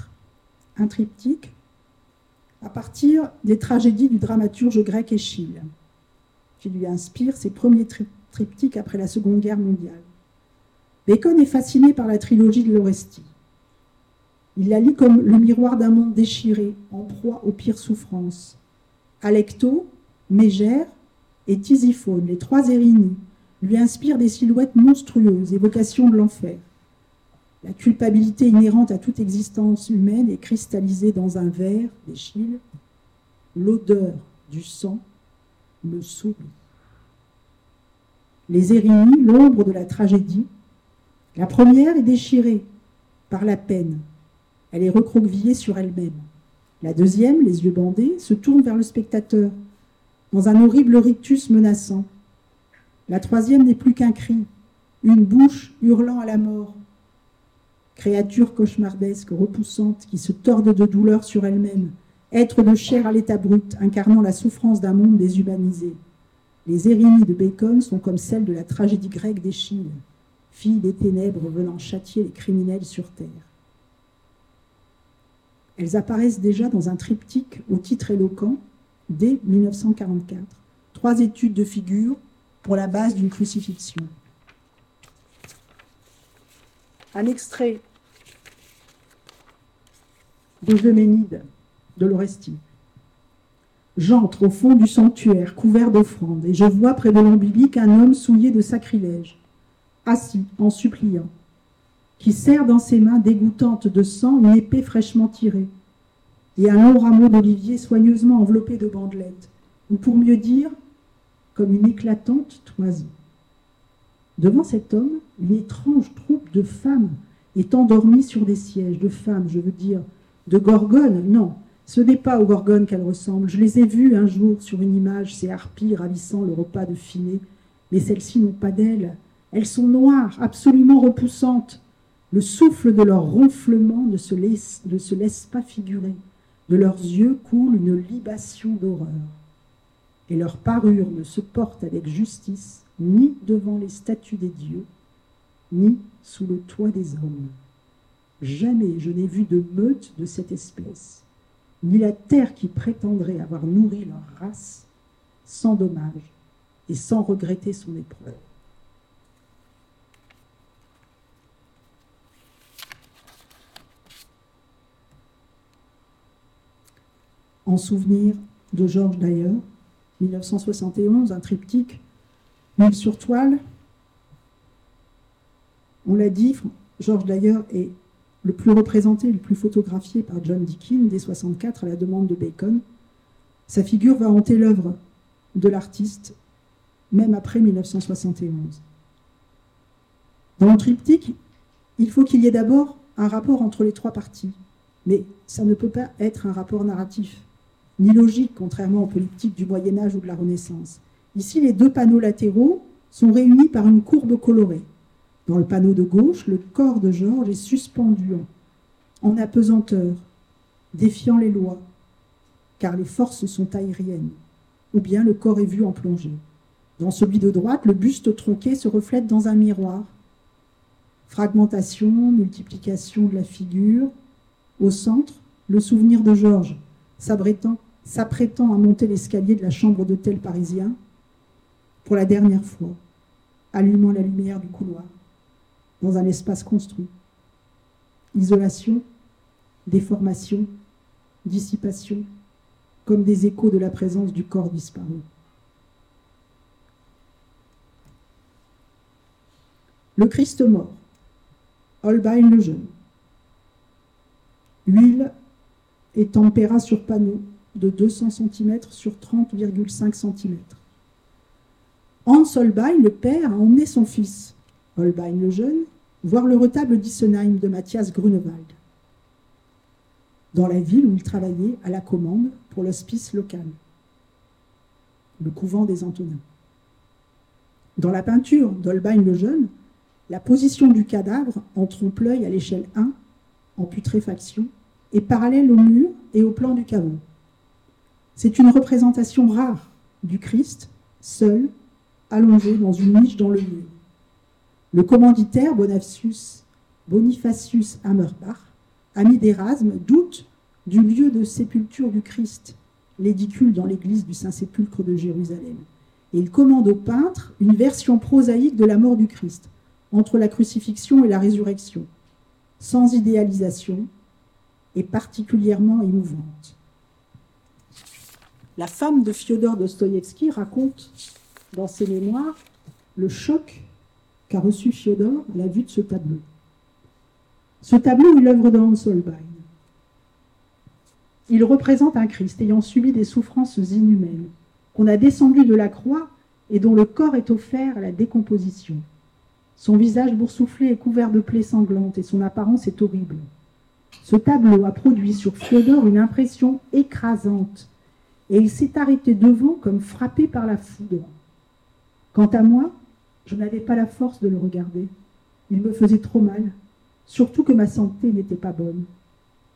un triptyque, à partir des tragédies du dramaturge grec Échille, qui lui inspire ses premiers triptyques après la Seconde Guerre mondiale. Bacon est fasciné par la trilogie de l'Orestie. Il la lit comme le miroir d'un monde déchiré, en proie aux pires souffrances. Alecto, Mégère et Tisiphone, les trois Érinies, lui inspirent des silhouettes monstrueuses, évocations de l'enfer. La culpabilité inhérente à toute existence humaine est cristallisée dans un verre d'Échille. L'odeur du sang me sourit. Les Érinies, l'ombre de la tragédie. La première est déchirée par la peine, elle est recroquevillée sur elle-même. La deuxième, les yeux bandés, se tourne vers le spectateur, dans un horrible rictus menaçant. La troisième n'est plus qu'un cri, une bouche hurlant à la mort. Créature cauchemardesque, repoussante, qui se torde de douleur sur elle-même, être de chair à l'état brut, incarnant la souffrance d'un monde déshumanisé. Les érinies de Bacon sont comme celles de la tragédie grecque d'Échille, fille des ténèbres venant châtier les criminels sur terre. Elles apparaissent déjà dans un triptyque au titre éloquent dès 1944. Trois études de figure pour la base d'une crucifixion. Un extrait de Euménide de l'Orestie. J'entre au fond du sanctuaire couvert d'offrandes et je vois près de l'ombilique un homme souillé de sacrilège, assis en suppliant qui serre dans ses mains dégoûtantes de sang une épée fraîchement tirée, et un long rameau d'olivier soigneusement enveloppé de bandelettes, ou pour mieux dire, comme une éclatante toison. Devant cet homme, une étrange troupe de femmes est endormie sur des sièges, de femmes, je veux dire, de gorgones, non, ce n'est pas aux gorgones qu'elles ressemblent. Je les ai vues un jour sur une image, ces harpies ravissant le repas de finet, mais celles-ci n'ont pas d'ailes. Elles sont noires, absolument repoussantes, le souffle de leur ronflement ne se laisse, ne se laisse pas figurer. De leurs yeux coule une libation d'horreur. Et leur parure ne se porte avec justice ni devant les statues des dieux, ni sous le toit des hommes. Jamais je n'ai vu de meute de cette espèce, ni la terre qui prétendrait avoir nourri leur race sans dommage et sans regretter son épreuve. En souvenir de Georges D'ailleurs, 1971, un triptyque, Mille sur toile. On l'a dit, Georges D'ailleurs est le plus représenté, le plus photographié par John Dickin dès 64 à la demande de Bacon. Sa figure va hanter l'œuvre de l'artiste, même après 1971. Dans le triptyque, il faut qu'il y ait d'abord un rapport entre les trois parties. Mais ça ne peut pas être un rapport narratif, ni logique, contrairement aux politiques du Moyen Âge ou de la Renaissance. Ici, les deux panneaux latéraux sont réunis par une courbe colorée. Dans le panneau de gauche, le corps de Georges est suspendu en apesanteur, défiant les lois, car les forces sont aériennes, ou bien le corps est vu en plongée. Dans celui de droite, le buste tronqué se reflète dans un miroir. Fragmentation, multiplication de la figure. Au centre, le souvenir de Georges, s'apprêtant à monter l'escalier de la chambre d'hôtel parisien, pour la dernière fois, allumant la lumière du couloir, dans un espace construit. Isolation, déformation, dissipation, comme des échos de la présence du corps disparu. Le Christ mort, Holbein le jeune. Huile et tempéra sur panneau de 200 cm sur 30,5 cm. Hans Holbein, le père, a emmené son fils, Holbein le jeune, voir le retable d'Issenheim de Matthias Grunewald, dans la ville où il travaillait à la commande pour l'hospice local, le couvent des Antonins. Dans la peinture d'Holbein le jeune, la position du cadavre en trompe-l'œil à l'échelle 1, en putréfaction, est parallèle au mur et au plan du caveau. C'est une représentation rare du Christ, seul, allongé dans une niche dans le mur. Le commanditaire Bonifacius, Bonifacius Hammerbach, ami d'Erasme, doute du lieu de sépulture du Christ, l'édicule dans l'église du Saint-Sépulcre de Jérusalem. Et il commande au peintre une version prosaïque de la mort du Christ, entre la crucifixion et la résurrection, sans idéalisation et particulièrement émouvante. La femme de Fyodor Dostoïevski raconte dans ses mémoires le choc qu'a reçu Fyodor à la vue de ce tableau. Ce tableau est l'œuvre de Hans Holbein. Il représente un Christ ayant subi des souffrances inhumaines, qu'on a descendu de la croix et dont le corps est offert à la décomposition. Son visage boursouflé est couvert de plaies sanglantes et son apparence est horrible. Ce tableau a produit sur Fyodor une impression écrasante et il s'est arrêté devant comme frappé par la foudre. Quant à moi, je n'avais pas la force de le regarder. Il me faisait trop mal, surtout que ma santé n'était pas bonne.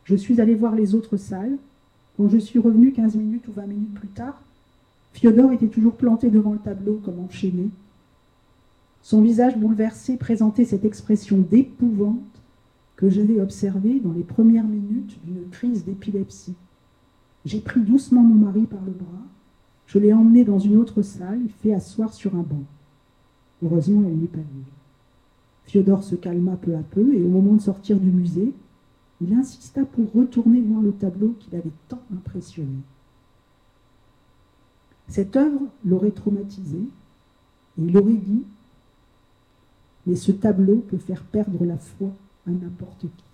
Je suis allé voir les autres salles. Quand je suis revenu 15 minutes ou 20 minutes plus tard, Fyodor était toujours planté devant le tableau comme enchaîné. Son visage bouleversé présentait cette expression d'épouvante que j'avais observée dans les premières minutes d'une crise d'épilepsie. J'ai pris doucement mon mari par le bras, je l'ai emmené dans une autre salle et fait asseoir sur un banc. Heureusement, elle n'est pas venue. Fyodor se calma peu à peu et au moment de sortir du musée, il insista pour retourner voir le tableau qu'il avait tant impressionné. Cette œuvre l'aurait traumatisé et il aurait dit Mais ce tableau peut faire perdre la foi à n'importe qui.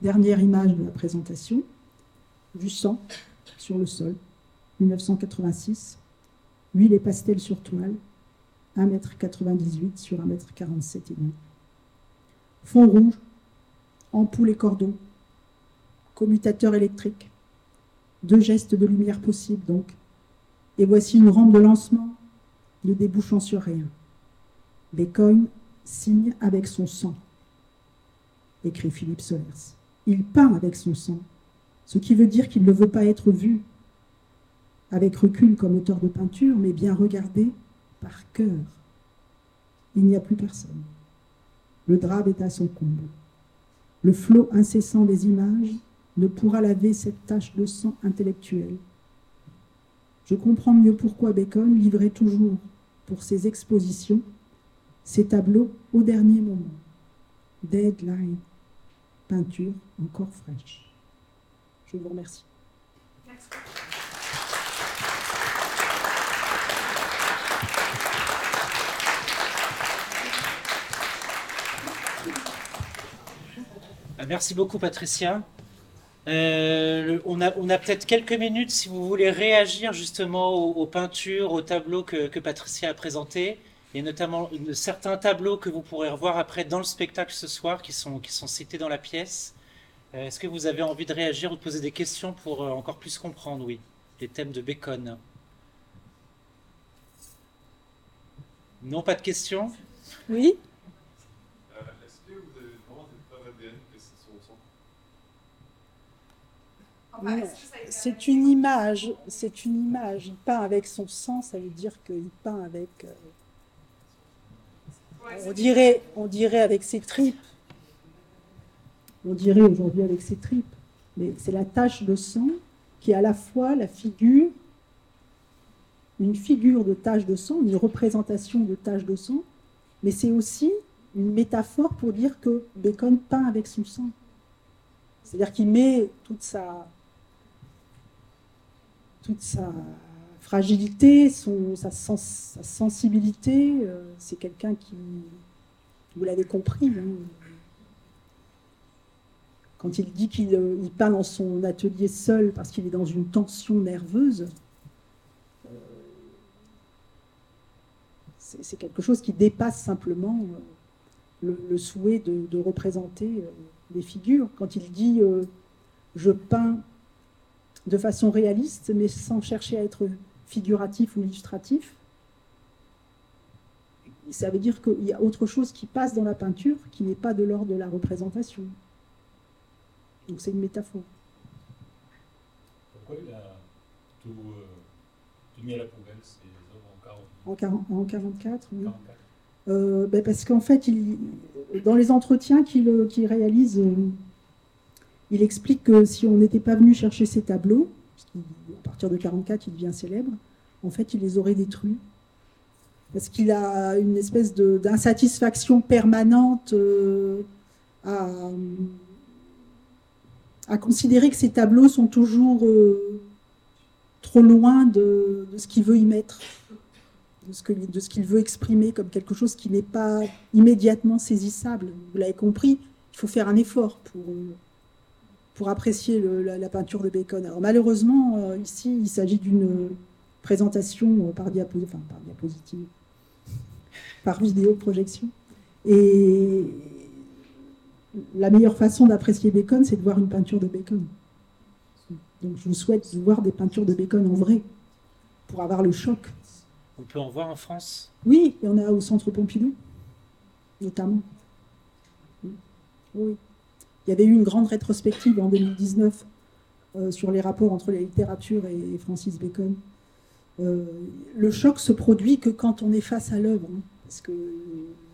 Dernière image de la présentation, du sang sur le sol, 1986, huile et pastel sur toile, 1m98 sur 1m47 et demi. Fond rouge, ampoule et cordon, commutateur électrique, deux gestes de lumière possibles donc. Et voici une rampe de lancement ne débouchant sur rien. Bacon signe avec son sang, écrit Philippe Solers. Il peint avec son sang, ce qui veut dire qu'il ne veut pas être vu avec recul comme auteur de peinture, mais bien regardé par cœur. Il n'y a plus personne. Le drap est à son comble. Le flot incessant des images ne pourra laver cette tache de sang intellectuel. Je comprends mieux pourquoi Bacon livrait toujours, pour ses expositions, ses tableaux au dernier moment. Deadline, peinture encore fraîche. Je vous remercie. Merci beaucoup, Patricia. Euh, on a, peut-être quelques minutes si vous voulez réagir justement aux, peintures, aux tableaux que, Patricia a présentés. A notamment certains tableaux que vous pourrez revoir après dans le spectacle ce soir qui sont, cités dans la pièce. Euh, est-ce que vous avez envie de réagir ou de poser des questions pour euh, encore plus comprendre, oui, les thèmes de Bacon? Non, pas de questions? Oui euh, Est-ce que vous avez vraiment des preuves ADN que c'est son sang c'est une image, c'est une image. Il peint avec son sang, ça veut dire qu'il peint avec. Euh, on dirait, on dirait avec ses tripes. On dirait aujourd'hui avec ses tripes. Mais c'est la tache de sang qui est à la fois la figure, une figure de tache de sang, une représentation de tache de sang, mais c'est aussi une métaphore pour dire que Bacon peint avec son sang. C'est-à-dire qu'il met toute sa, toute sa fragilité, sa, sensibilité. Euh, c'est quelqu'un qui, vous l'avez compris, hein. quand il dit qu'il euh, peint dans son atelier seul parce qu'il est dans une tension nerveuse, euh, c'est quelque chose qui dépasse simplement le, souhait de, représenter des figures. Quand il dit je peins de façon réaliste, mais sans chercher à être figuratif ou illustratif. Ça veut dire qu'il y a autre chose qui passe dans la peinture qui n'est pas de l'ordre de la représentation. Donc c'est une métaphore. Pourquoi il a tout, euh, mis à la poubelle ces œuvres en 1944 oui. Euh, ben parce qu'en fait, il, dans les entretiens qu'il réalise, euh, il explique que si on n'était pas venu chercher ces tableaux, à partir de 44, il devient célèbre, en fait, il les aurait détruits. Parce qu'il a une espèce d'insatisfaction permanente euh, à, considérer que ces tableaux sont toujours euh, trop loin de, ce qu'il veut y mettre, de ce qu'il veut exprimer comme quelque chose qui n'est pas immédiatement saisissable. Vous l'avez compris, il faut faire un effort pour pour apprécier la, peinture de Bacon. Alors malheureusement, euh, ici, il s'agit d'une présentation euh, par, diapo, enfin, par diapositive, par vidéo projection. Et la meilleure façon d'apprécier Bacon, c'est de voir une peinture de Bacon. Donc je vous souhaite de voir des peintures de Bacon en vrai, pour avoir le choc. On peut en voir en France? Oui, il y en a au Centre Pompidou, notamment. Oui. Il y avait eu une grande rétrospective en 2019 euh, sur les rapports entre la littérature et Francis Bacon. Euh, le choc se produit que quand on est face à l'œuvre, hein, parce que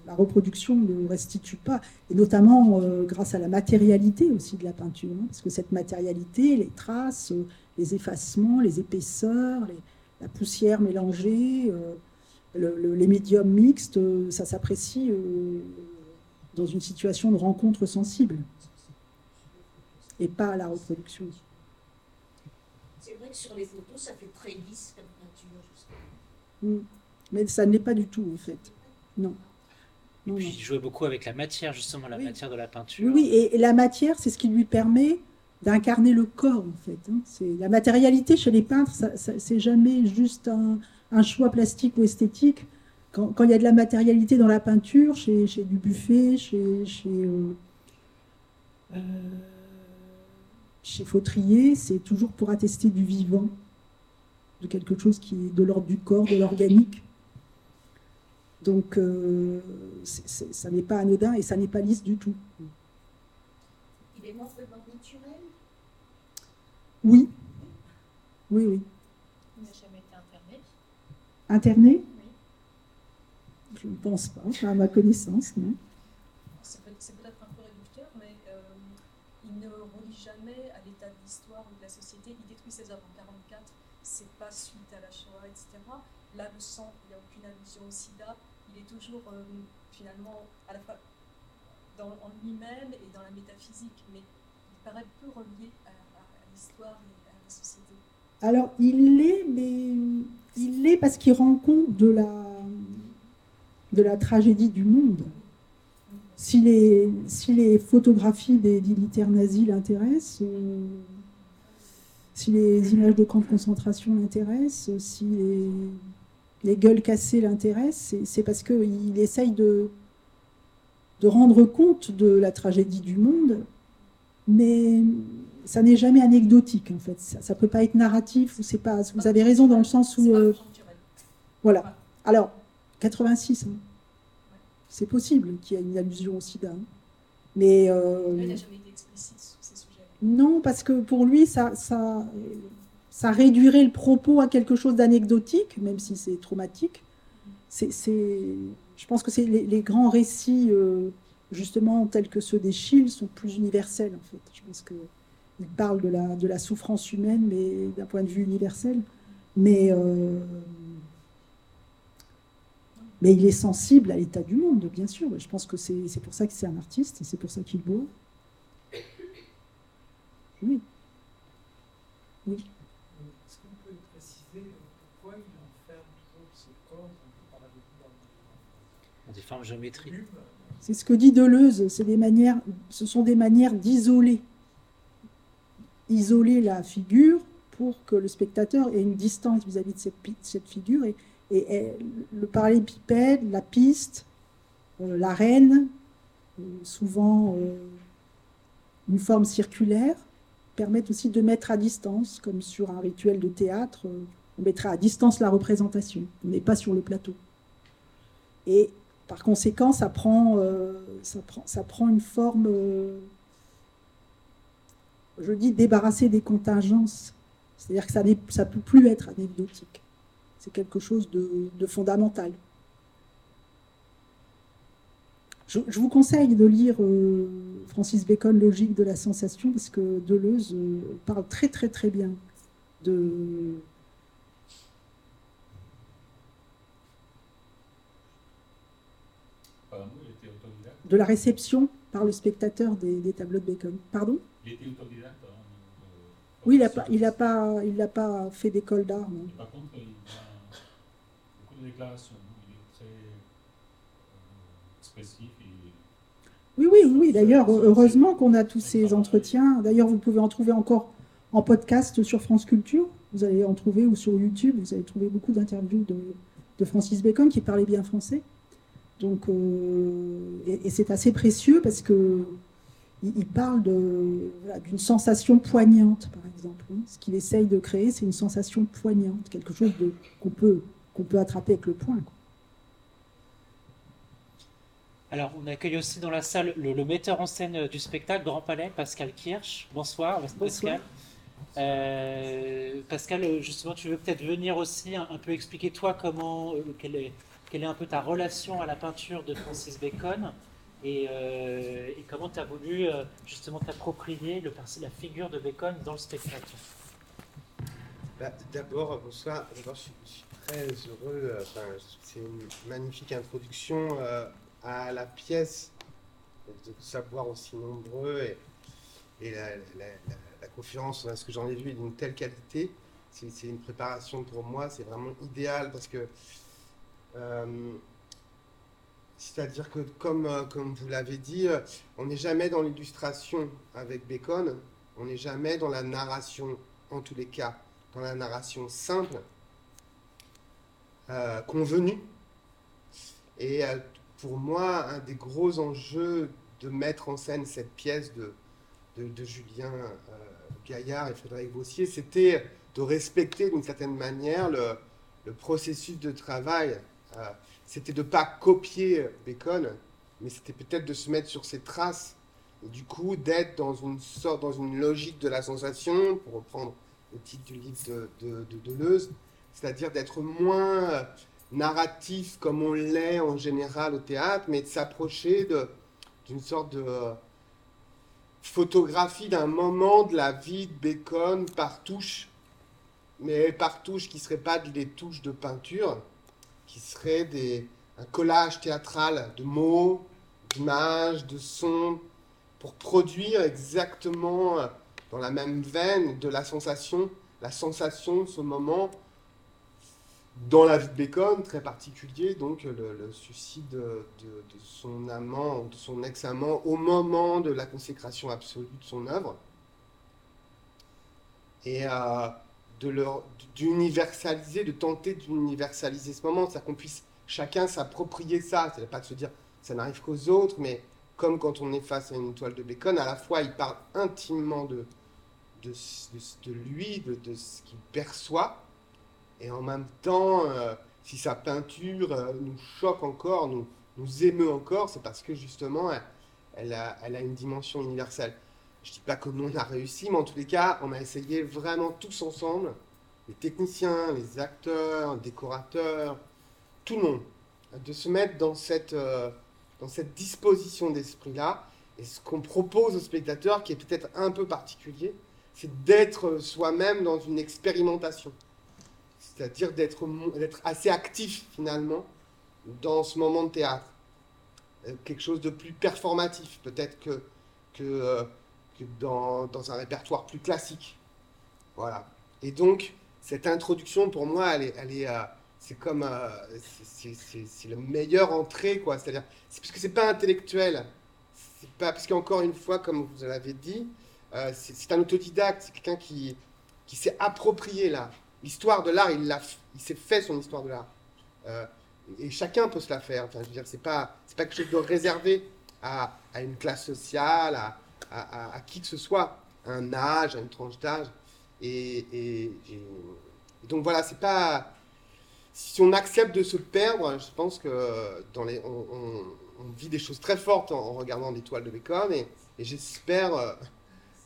la reproduction ne restitue pas, et notamment euh, grâce à la matérialité aussi de la peinture, hein, parce que cette matérialité, les traces, les effacements, les épaisseurs, la poussière mélangée, les médiums mixtes, ça s'apprécie dans une situation de rencontre sensible et pas à la reproduction. C'est vrai que sur les photos, ça fait très lisse comme peinture. Mm. Mais ça ne l'est pas du tout, en fait. Non. Et puis, il jouait beaucoup avec la matière, justement, la matière de la peinture. Oui, et, la matière, c'est ce qui lui permet d'incarner le corps, en fait. Hein. C'est la matérialité chez les peintres, c'est jamais juste un, choix plastique ou esthétique. Quand, il y a de la matérialité dans la peinture, chez, chez du buffet, chez, chez euh, euh, chez Fautrier, c'est toujours pour attester du vivant, de quelque chose qui est de l'ordre du corps, de l'organique. Donc, euh, ça n'est pas anodin et ça n'est pas lisse du tout. Il est mort de mort naturelle? Oui. Oui, oui. Il n'a jamais été interné? Interné? Oui. Je ne pense pas, à ma connaissance, non. Ses œuvres en 44, c'est pas suite à la Shoah, etc. Là, le sang, il n'y a aucune allusion au sida. Il est toujours euh, finalement à la fois dans, en lui-même et dans la métaphysique, mais il paraît peu relié à, l'histoire et à la société. Alors, il l'est, mais il l'est parce qu'il rend compte de la, de la tragédie du monde. Si les, si les photographies des dignitaires nazis l'intéressent, euh, si les images de camps de concentration l'intéressent, si les gueules cassées l'intéressent, c'est parce qu'il essaye de, de rendre compte de la tragédie du monde, mais ça n'est jamais anecdotique en fait. Ça ne peut pas être narratif. Ou c'est pas. Vous avez raison dans le sens où. Euh, voilà. Alors 86, hein. c'est possible qu'il y ait une allusion au SIDA, hein. mais. Euh, Elle n'a jamais été explicite. Non, parce que pour lui, ça, réduirait le propos à quelque chose d'anecdotique, même si c'est traumatique. Je pense que les, grands récits, euh, justement, tels que ceux des Chilles, sont plus universels, en fait. Je pense que il parle de la, souffrance humaine, mais d'un point de vue universel. Mais, euh, mais il est sensible à l'état du monde, bien sûr. Je pense que c'est pour ça que c'est un artiste, et c'est pour ça qu'il boit. Oui. Oui. Est-ce que vous pouvez préciser pourquoi il enferme toujours ce corps dans des formes géométriques C'est ce que dit Deleuze, des manières, ce sont des manières d'isoler isoler la figure pour que le spectateur ait une distance vis-à-vis de cette, figure. Et, et, le parallépipède, la piste, euh, la reine, euh, souvent euh, une forme circulaire, permettent aussi de mettre à distance, comme sur un rituel de théâtre, on mettra à distance la représentation, on n'est pas sur le plateau. Et par conséquent, ça prend, ça prend, ça prend une forme je dis débarrasser des contingences. C'est-à-dire que ça ne peut plus être anecdotique. C'est quelque chose de, fondamental. Je, vous conseille de lire euh, Francis Bacon, Logique de la sensation, parce que Deleuze euh, parle très très très bien de, de la réception par le spectateur des, tableaux de Bacon. Pardon? Il était autodidacte. Hein, oui, il n'a pas, il a pas, il pas fait d'école d'art. Par contre, il a beaucoup de déclarations. Très Oui, oui, oui. D'ailleurs, heureusement qu'on a tous ces entretiens. D'ailleurs, vous pouvez en trouver encore en podcast sur France Culture. Vous allez en trouver ou sur YouTube. Vous allez trouver beaucoup d'interviews de, de Francis Bacon qui parlait bien français. Donc, euh, et, c'est assez précieux parce que il, parle d'une sensation poignante, par exemple. Hein. Ce qu'il essaye de créer, c'est une sensation poignante, quelque chose qu'on peut, qu'on peut attraper avec le poing. Alors, on accueille aussi dans la salle le, metteur en scène du spectacle Grand Palais, Pascal Kirsch. Bonsoir, Pascal. Euh, Pascal, justement, tu veux peut-être venir aussi un, peu expliquer toi comment, euh, quel est, quelle est un peu ta relation à la peinture de Francis Bacon et, euh, comment tu as voulu euh, justement t'approprier la figure de Bacon dans le spectacle? Bah, D'abord, bonsoir. D'abord, je, suis très heureux. C'est une magnifique introduction à la pièce, de savoir aussi nombreux et, la, conférence, ce que j'en ai vu, est d'une telle qualité. C'est une préparation pour moi, c'est vraiment idéal parce que euh, c'est-à-dire que, comme, euh, comme vous l'avez dit, euh, on n'est jamais dans l'illustration avec Bacon, on n'est jamais dans la narration, en tous les cas, dans la narration simple, convenue. Et pour moi, un des gros enjeux de mettre en scène cette pièce de, de, Julien Gaillard et Frédéric Bossier, c'était de respecter d'une certaine manière le, le processus de travail. Euh, c'était de ne pas copier Bacon, mais c'était peut-être de se mettre sur ses traces, et du coup d'être dans une sorte, dans une logique de la sensation, pour reprendre le titre du livre de, de, de Deleuze, c'est-à-dire d'être moins euh, narratif comme on l'est en général au théâtre, mais de s'approcher d'une sorte de photographie d'un moment de la vie de Bacon par touche, mais par touche qui ne serait pas des touches de peinture, qui serait des, un collage théâtral de mots, d'images, de sons, pour produire exactement euh, dans la même veine de la sensation, la sensation de ce moment dans la vie de Bacon, très particulier, donc le, suicide de, son amant, de son ex-amant, au moment de la consécration absolue de son œuvre. Et euh, d'universaliser, de tenter d'universaliser ce moment, c'est-à-dire qu'on puisse chacun s'approprier ça, c'est pas de se dire ça n'arrive qu'aux autres, mais comme quand on est face à une toile de Bacon, à la fois il parle intimement de, de, lui, de ce qu'il perçoit, et en même temps, euh, si sa peinture euh, nous choque encore, nous, nous émeut encore, c'est parce que justement, elle, a, elle, a, une dimension universelle. Je ne dis pas que nous on a réussi, mais en tous les cas, on a essayé vraiment tous ensemble, les techniciens, les acteurs, les décorateurs, tout le monde, de se mettre dans cette, euh, dans cette disposition d'esprit-là. Et ce qu'on propose aux spectateurs, qui est peut-être un peu particulier, c'est d'être soi-même dans une expérimentation. C'est-à-dire d'être assez actif finalement dans ce moment de théâtre. Euh, quelque chose de plus performatif peut-être que, que, euh, que dans, dans, un répertoire plus classique. Voilà. Et donc, cette introduction, pour moi, elle est, elle est, euh, c'est comme, c'est la meilleure entrée, quoi. C'est-à-dire, c'est parce que c'est pas intellectuel. C'est pas parce qu'encore une fois, comme vous l'avez dit, c'est un autodidacte, c'est quelqu'un qui, qui s'est approprié l'art. L'histoire de l'art, il, il s'est fait son histoire de l'art. Euh, et chacun peut se la faire. Enfin, je veux dire, c'est pas, c'est pas quelque chose de réservé à, à une classe sociale, à, à, qui que ce soit, à un âge, à une tranche d'âge. Et, et, donc voilà, c'est pas. Si on accepte de se perdre, je pense que dans les, on, vit des choses très fortes en, en regardant des toiles de Bacon, et, j'espère que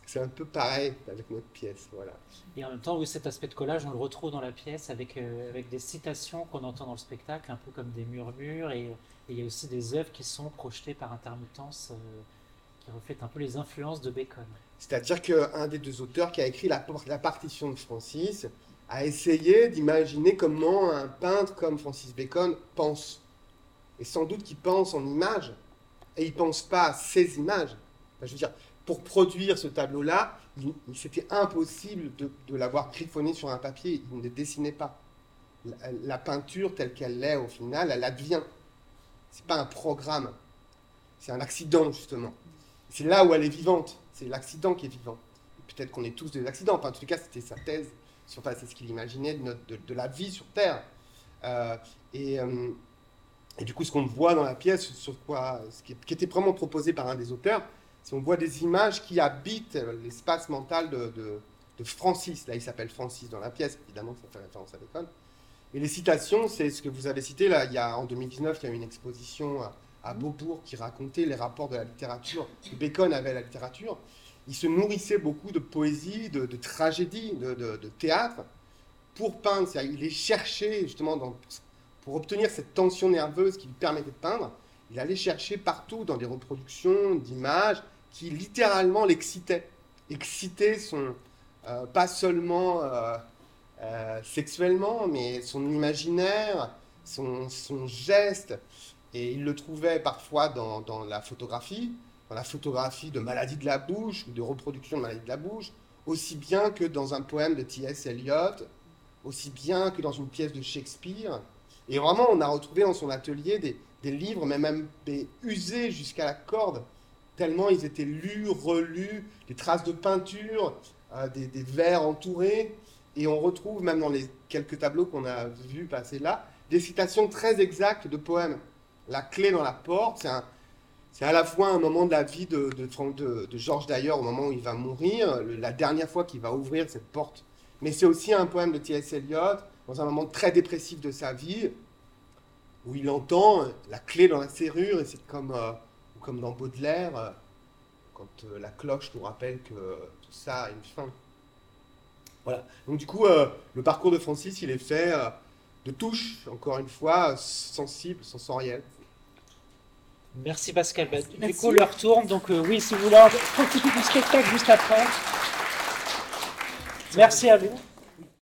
c'est un peu pareil avec notre pièce. Voilà. Et en même temps, oui, cet aspect de collage, on le retrouve dans la pièce avec, euh, avec des citations qu'on entend dans le spectacle, un peu comme des murmures, et, et il y a aussi des œuvres qui sont projetées par intermittence, euh, qui reflètent un peu les influences de Bacon. C'est-à-dire qu'un des deux auteurs qui a écrit la, la partition de Francis a essayé d'imaginer comment un peintre comme Francis Bacon pense. Et sans doute qu'il pense en images, et il ne pense pas à ces images. Enfin, je veux dire, pour produire ce tableau-là, c'était impossible de, l'avoir griffonné sur un papier, il ne dessinait pas. La, peinture telle qu'elle l'est au final, elle advient. C'est pas un programme, c'est un accident justement. C'est là où elle est vivante, c'est l'accident qui est vivant. Peut-être qu'on est tous des accidents, enfin, en tout cas c'était sa thèse, enfin, c'est ce qu'il imaginait de, notre, de, la vie sur Terre. Euh, et, euh, et, du coup, ce qu'on voit dans la pièce, sur quoi, ce qui était vraiment proposé par un des auteurs, si on voit des images qui habitent l'espace mental de, Francis, là il s'appelle Francis dans la pièce, évidemment ça fait référence à l'école. Et les citations, c'est ce que vous avez cité, là, il y a, en 2019, il y a eu une exposition à, Beaubourg qui racontait les rapports de la littérature, Bacon avait la littérature. Il se nourrissait beaucoup de poésie, de, tragédie, de, théâtre, pour peindre. Il les cherchait justement pour obtenir cette tension nerveuse qui lui permettait de peindre. Il allait chercher partout dans des reproductions d'images, qui littéralement l'excitait. Excitait son, euh, pas seulement euh, euh, sexuellement, mais son imaginaire, son, son, geste. Et il le trouvait parfois dans, dans, la photographie, dans la photographie de maladie de la bouche ou de reproduction de maladie de la bouche, aussi bien que dans un poème de T.S. Eliot, aussi bien que dans une pièce de Shakespeare. Et vraiment, on a retrouvé dans son atelier des, des livres, mais même des usés jusqu'à la corde, tellement ils étaient lus, relus, des traces de peinture, euh, des, des, verres entourés. Et on retrouve, même dans les quelques tableaux qu'on a vus passer là, des citations très exactes de poèmes. La clé dans la porte, c'est, à la fois un moment de la vie de, de, de, de Georges d'ailleurs, au moment où il va mourir, la dernière fois qu'il va ouvrir cette porte. Mais c'est aussi un poème de T.S. Eliot, dans un moment très dépressif de sa vie, où il entend la clé dans la serrure, et c'est comme, euh, comme dans Baudelaire, euh, quand euh, la cloche nous rappelle que tout ça a une fin. Voilà. Donc du coup, euh, le parcours de Francis, il est fait euh, de touches, encore une fois, sensibles, sensorielles. Merci Pascal. Bah, du coup, l'heure tourne, donc euh, oui, si vous voulez profiter du spectacle juste après. Merci à vous.